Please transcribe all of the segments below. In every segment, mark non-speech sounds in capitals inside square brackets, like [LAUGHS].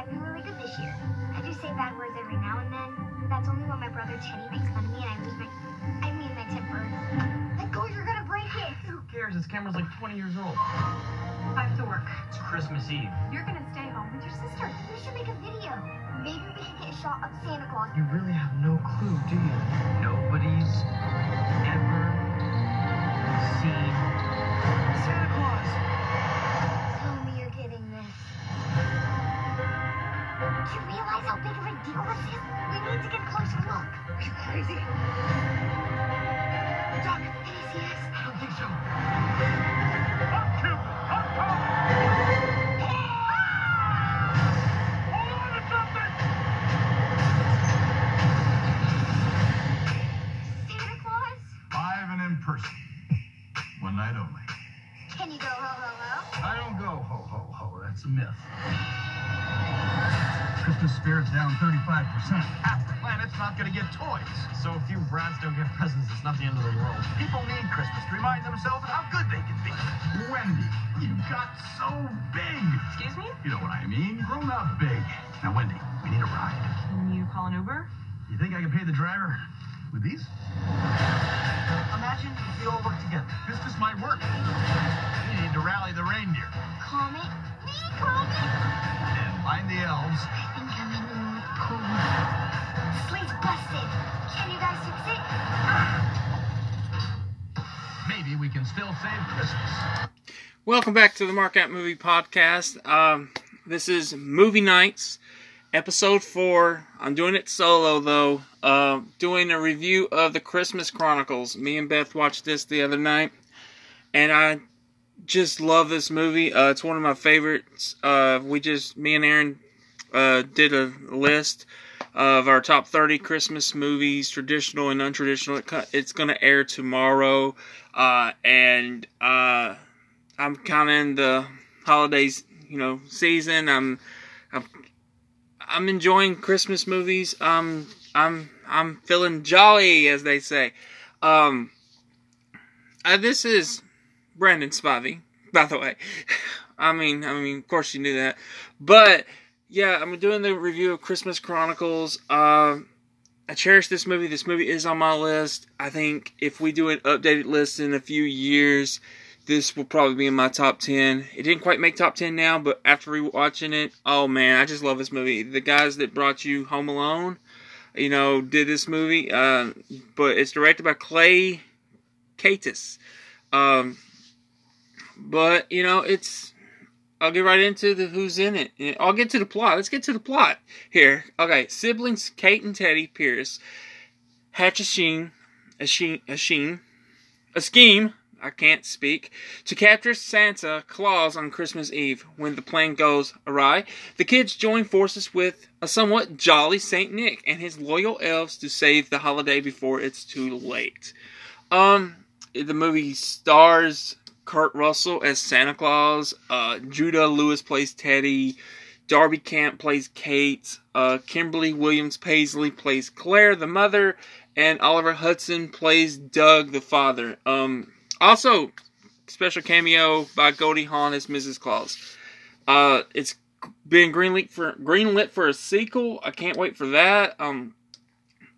I've been really good this year. I do say bad words every now and then. That's only when my brother Teddy makes fun of me and I lose my, I mean my temper. Let go, oh, you're gonna break it. Who cares? This camera's like 20 years old. I have to work. It's Christmas Eve. You're gonna stay home with your sister. We should make a video. Maybe we can get a shot of Santa Claus. You really have no clue, do you? Nobody's ever seen Santa Claus. Big of a deal this is? We need to get a closer look. Are you crazy? Duck! It is yes. I don't think so. Up, Cube! Up, Cube! Hold on to something! Santa Claus? Live and in person. One night only. Can you go ho ho ho? I don't go ho ho ho. That's a myth. Christmas spirit's down 35%. Half the planet's not gonna get toys. So if you brats don't get presents, it's not the end of the world. People need Christmas to remind themselves of how good they can be. Wendy, you got so big. Excuse me? You know what I mean? Grown up big. Now, Wendy, we need a ride. Can you call an Uber? You think I can pay the driver with these? Imagine if we all work together. This just might work. We need to rally the reindeer Call Me, still save Christmas. Welcome back to the Mark Out Movie Podcast. Um, this is Movie Nights, episode four. I'm doing it solo though. Uh, doing a review of the Christmas Chronicles. Me and Beth watched this the other night, and I just love this movie. Uh, it's one of my favorites. Uh, we just, me and Aaron, uh, did a list of our top 30 Christmas movies, traditional and untraditional. It's going to air tomorrow, uh, and uh, I'm kind of in the holidays, you know, season. I'm, I'm, I'm enjoying Christmas movies. Um, I'm, I'm feeling jolly, as they say. Um, uh, this is Brandon Spivey, by the way. [LAUGHS] I mean, I mean, of course you knew that, but yeah, I'm doing the review of Christmas Chronicles. Um, I cherish this movie. This movie is on my list. I think if we do an updated list in a few years, this will probably be in my top 10. It didn't quite make top 10 now, but after rewatching it, oh man, I just love this movie. The guys that brought you Home Alone, you know, did this movie, uh, but it's directed by Clay Kaytis. Um, but, you know, it's. I'll get right into the who's in it. I'll get to the plot. Let's get to the plot here. Okay, siblings Kate and Teddy Pierce hatch a scheme, a scheme, a scheme, a scheme. I can't speak to capture Santa Claus on Christmas Eve. When the plan goes awry, the kids join forces with a somewhat jolly Saint Nick and his loyal elves to save the holiday before it's too late. Um, the movie stars Kurt Russell as Santa Claus. Uh, Judah Lewis plays Teddy. Darby Camp plays Kate. Uh, Kimberly Williams Paisley plays Claire, the mother, and Oliver Hudson plays Doug, the father. Um, also, special cameo by Goldie Hawn as Mrs. Claus. Uh, it's been greenlit for greenlit for a sequel. I can't wait for that. Um,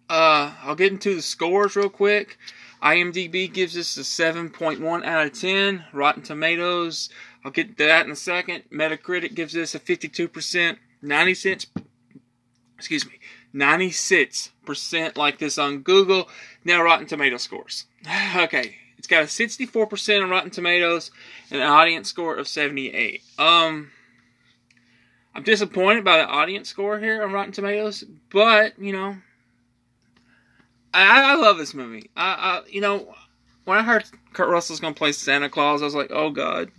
uh, I'll get into the scores real quick. IMDb gives us a 7.1 out of 10. Rotten Tomatoes, I'll get to that in a second. Metacritic gives us a 52%, 90 cents, excuse me, 96% like this on Google. Now Rotten Tomato scores. [SIGHS] Okay, it's got a 64% on Rotten Tomatoes and an audience score of 78. Um, I'm disappointed by the audience score here on Rotten Tomatoes, but, you know, I, I love this movie. I, I, you know, when I heard Kurt Russell's gonna play Santa Claus, I was like, oh god,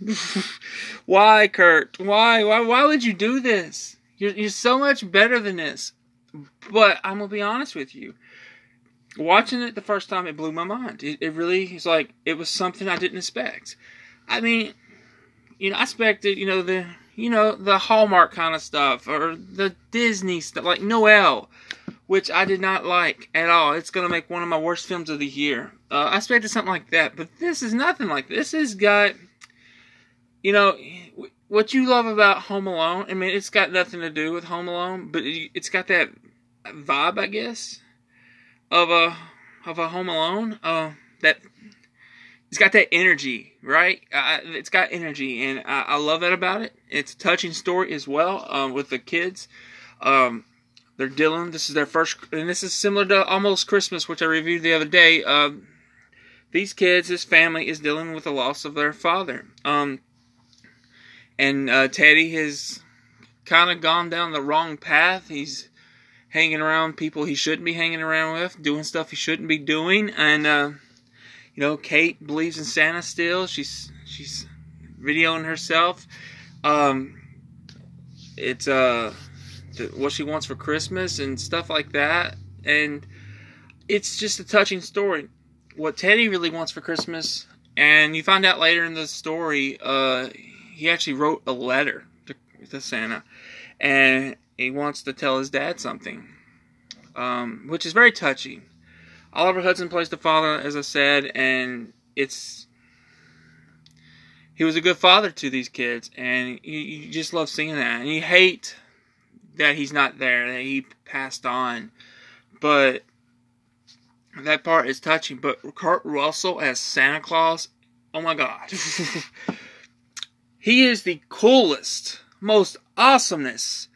[LAUGHS] why, Kurt? Why, why, why would you do this? You're, you're so much better than this. But I'm gonna be honest with you. Watching it the first time, it blew my mind. It, it really is like it was something I didn't expect. I mean, you know, I expected, you know, the you know the Hallmark kind of stuff or the Disney stuff, like Noelle which I did not like at all. It's to make one of my worst films of the year. Uh, I expected something like that, but this is nothing like this. Has got, you know, what you love about Home Alone, I mean, it's got nothing to do with Home Alone, but it, it's got that vibe, I guess, of a of a Home Alone. Uh, that it's got that energy, right? Uh, it's got energy, and I, I, love that about it. It's a touching story as well uh, with the kids. Um, they're dealing. This is their first, and this is similar to Almost Christmas, which I reviewed the other day. Uh, these kids, this family, is dealing with the loss of their father. Um, and uh, Teddy has kind of gone down the wrong path. He's hanging around people he shouldn't be hanging around with, doing stuff he shouldn't be doing, and uh, you know, Kate believes in Santa still. She's she's videoing herself. Um, it's uh what she wants for Christmas and stuff like that, and it's just a touching story. What Teddy really wants for Christmas, and you find out later in the story, uh, he actually wrote a letter to, to Santa, and he wants to tell his dad something, um, which is very touching. Oliver Hudson plays the father, as I said, and it's he was a good father to these kids, and you, you just love seeing that. And you hate that he's not there, that he passed on, but that part is touching. But Kurt Russell as Santa Claus, oh my god, [LAUGHS] he is the coolest, most awesomeness.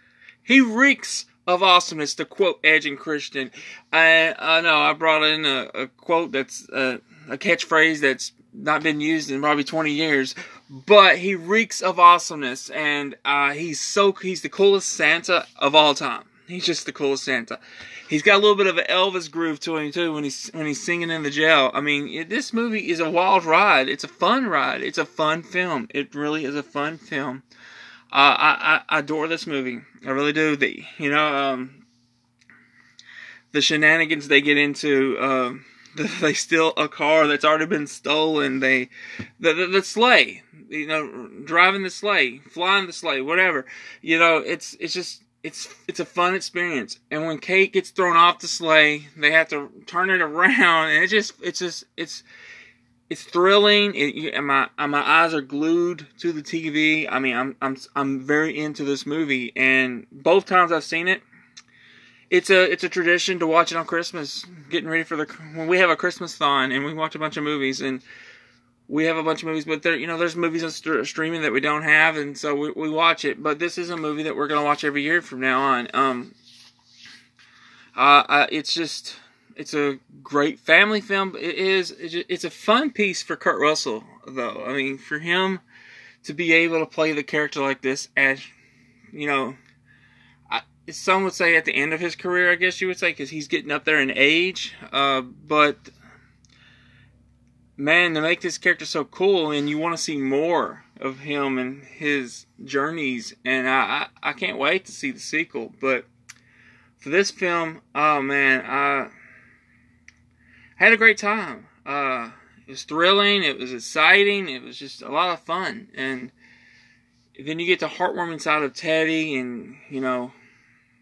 He reeks of awesomeness, to quote Edge and Christian. I, I know I brought in a, a quote that's uh, a catchphrase that's not been used in probably 20 years, but he reeks of awesomeness, and uh, he's so he's the coolest Santa of all time. He's just the coolest Santa. He's got a little bit of an Elvis groove to him too when he's when he's singing in the jail. I mean, this movie is a wild ride. It's a fun ride. It's a fun film. It really is a fun film. Uh, I, I adore this movie. I really do. The you know um, the shenanigans they get into. Um, [LAUGHS] they steal a car that's already been stolen. They the, the, the sleigh, you know, driving the sleigh, flying the sleigh, whatever. You know, it's it's just it's it's a fun experience. And when Kate gets thrown off the sleigh, they have to turn it around, and it just it's just it's it's thrilling. It, and my my eyes are glued to the TV. I mean, I'm I'm I'm very into this movie, and both times I've seen it, it's a it's a tradition to watch it on Christmas. Getting ready for the when we have a Christmas thon and we watch a bunch of movies and we have a bunch of movies, but there you know there's movies on st- streaming that we don't have, and so we, we watch it. But this is a movie that we're gonna watch every year from now on. Um, uh, uh it's just it's a great family film. It is. It's a fun piece for Kurt Russell, though. I mean, for him to be able to play the character like this, as you know, some would say at the end of his career, I guess you would say, because he's getting up there in age. Uh, but man, to make this character so cool, and you want to see more of him and his journeys, and I, I, I can't wait to see the sequel. But for this film, oh man, I had a great time. Uh, it was thrilling. It was exciting. It was just a lot of fun. And then you get the heartwarming side of Teddy and you know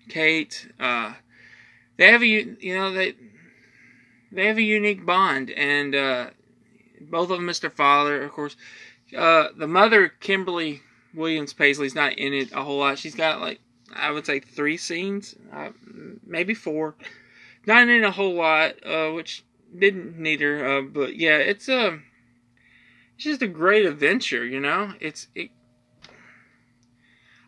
Kate. Uh, they have a you know they they have a unique bond, and uh, both of them miss their father, of course. Uh, the mother, Kimberly Williams Paisley, is not in it a whole lot. She's got like I would say three scenes, uh, maybe four. Not in a whole lot, uh, which didn't need her, uh, but yeah, it's a um, it's just a great adventure, you know. It's it.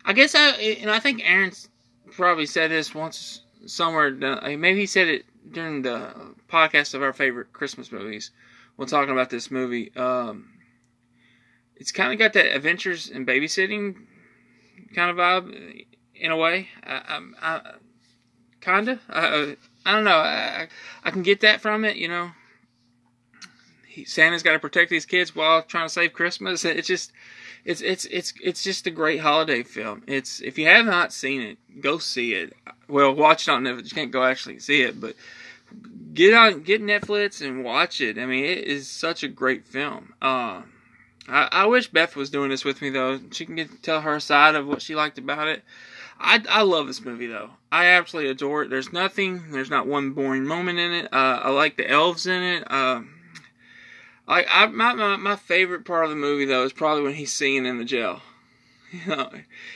I guess I and I think Aaron's probably said this once somewhere. Maybe he said it during the podcast of our favorite Christmas movies when talking about this movie. Um, it's kind of got that Adventures in Babysitting kind of vibe in a way. I, I, I kinda. I, I don't know. I, I can get that from it, you know. Santa's got to protect these kids while trying to save Christmas. It's just, it's it's it's it's just a great holiday film. It's if you have not seen it, go see it. Well, watch it on Netflix. You can't go actually see it, but get on get Netflix and watch it. I mean, it is such a great film. Uh, I, I wish Beth was doing this with me though. She can get tell her side of what she liked about it. I, I love this movie though. I absolutely adore it. There's nothing. There's not one boring moment in it. Uh, I like the elves in it. Uh, I, I my, my my favorite part of the movie though is probably when he's singing in the jail. [LAUGHS] You know,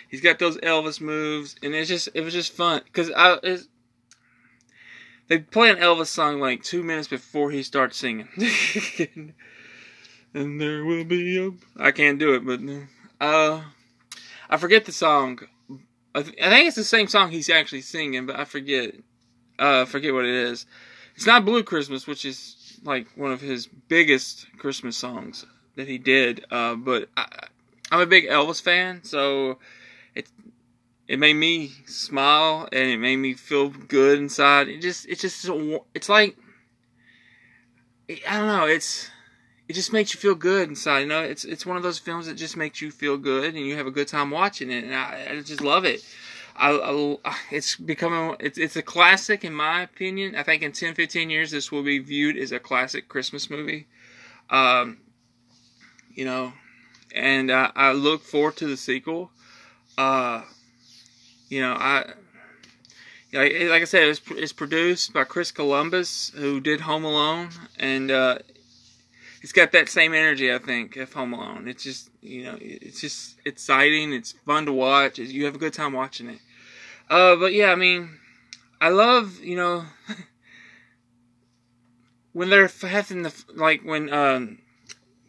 he's got those Elvis moves, and it's just it was just fun because I it's, they play an Elvis song like two minutes before he starts singing. [LAUGHS] and there will be a I can't do it, but uh, I forget the song. I, th- I think it's the same song he's actually singing, but I forget. Uh, forget what it is. It's not Blue Christmas, which is like one of his biggest Christmas songs that he did. Uh, but I, I'm a big Elvis fan, so it it made me smile and it made me feel good inside. It just it's just it's like I don't know. It's it just makes you feel good inside. You know, it's it's one of those films that just makes you feel good and you have a good time watching it, and I, I just love it. I, I, it's becoming it's it's a classic in my opinion. I think in 10, 15 years this will be viewed as a classic Christmas movie. Um, you know, and I, I look forward to the sequel. Uh, you know, I like, I said, it's, it's produced by Chris Columbus, who did Home Alone, and uh, it's got that same energy, I think, of Home Alone. It's just, you know, it's just exciting. It's fun to watch. You have a good time watching it. Uh, but yeah, I mean, I love, you know, [LAUGHS] when they're having the like when um,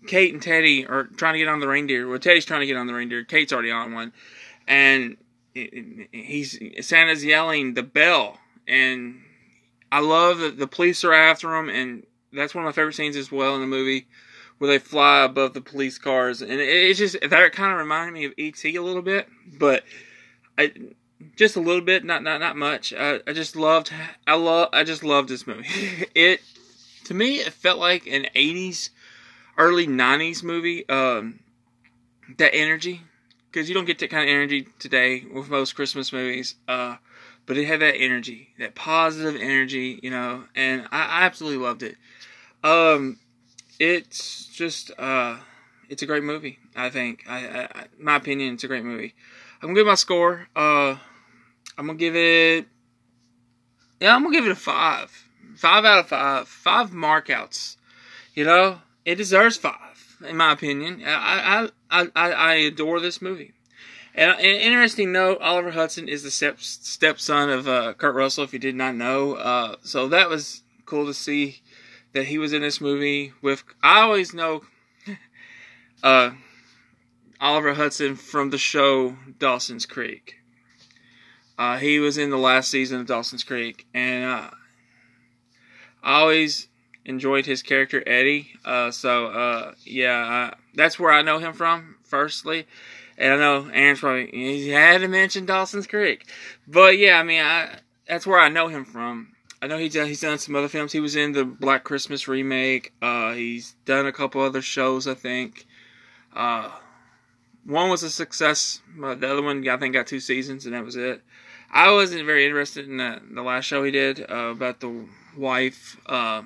Kate and Teddy are trying to get on the reindeer. Well, Teddy's trying to get on the reindeer. Kate's already on one, and he's Santa's yelling the bell, and I love that the police are after him, and that's one of my favorite scenes as well in the movie, where they fly above the police cars, and it's just that kind of reminded me of ET a little bit, but I just a little bit, not not not much. I, I just loved, I love, I just loved this movie. [LAUGHS] it to me, it felt like an '80s, early '90s movie. Um, that energy because you don't get that kind of energy today with most Christmas movies. Uh, but it had that energy, that positive energy, you know, and I, I absolutely loved it. Um, it's just, uh, it's a great movie. I think, I, I, my opinion, it's a great movie. I'm gonna give my score. Uh, I'm gonna give it. Yeah, I'm gonna give it a five. Five out of five. Five markouts. You know, it deserves five in my opinion. I I I, I adore this movie. And an interesting note: Oliver Hudson is the step stepson of uh, Kurt Russell. If you did not know, uh, so that was cool to see that he was in this movie with. I always know [LAUGHS] uh, Oliver Hudson from the show Dawson's Creek. Uh, he was in the last season of Dawson's Creek, and uh, I always enjoyed his character Eddie. Uh, so yeah, uh, that's where I know him from. Firstly, and I know Aaron's probably he had to mention Dawson's Creek, but yeah, I mean, I that's where I know him from. I know he's done, he's done some other films. He was in the Black Christmas remake. Uh, he's done a couple other shows, I think. Uh, one was a success. The other one, I think, got two seasons, and that was it. I wasn't very interested in the, the last show he did uh, about the wife. Uh,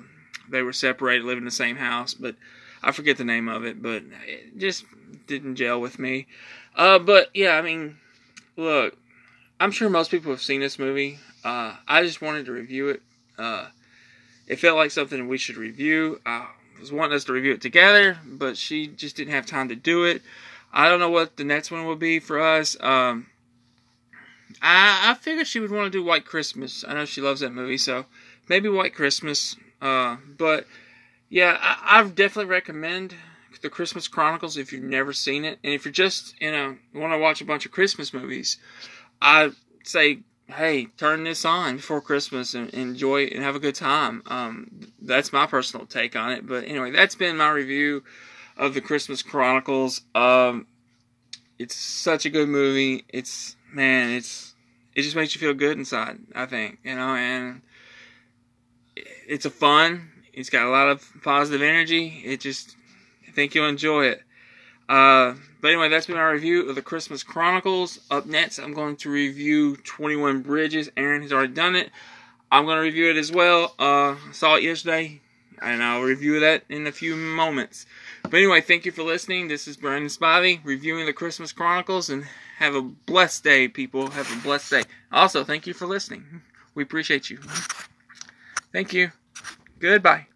they were separated, living in the same house, but I forget the name of it. But it just didn't gel with me. Uh, but yeah, I mean, look, I'm sure most people have seen this movie. Uh, I just wanted to review it. Uh, it felt like something we should review. I was wanting us to review it together, but she just didn't have time to do it. I don't know what the next one will be for us. Um, I, I figured she would want to do White Christmas. I know she loves that movie, so maybe White Christmas. Uh, but yeah, I, I definitely recommend the Christmas Chronicles if you've never seen it, and if you're just you know want to watch a bunch of Christmas movies, I say hey, turn this on before Christmas and enjoy and have a good time. Um, that's my personal take on it. But anyway, that's been my review of the Christmas Chronicles. Um, it's such a good movie. It's man, it's it just makes you feel good inside. I think you know, and it's a fun. It's got a lot of positive energy. It just think you'll enjoy it. Uh, but anyway, that's been our review of the Christmas Chronicles. Up next, I'm going to review 21 Bridges. Aaron has already done it. I'm going to review it as well. Uh, saw it yesterday, and I'll review that in a few moments. But anyway, thank you for listening. This is Brandon Spivey reviewing the Christmas Chronicles, and have a blessed day, people. Have a blessed day. Also, thank you for listening. We appreciate you. Thank you. Goodbye.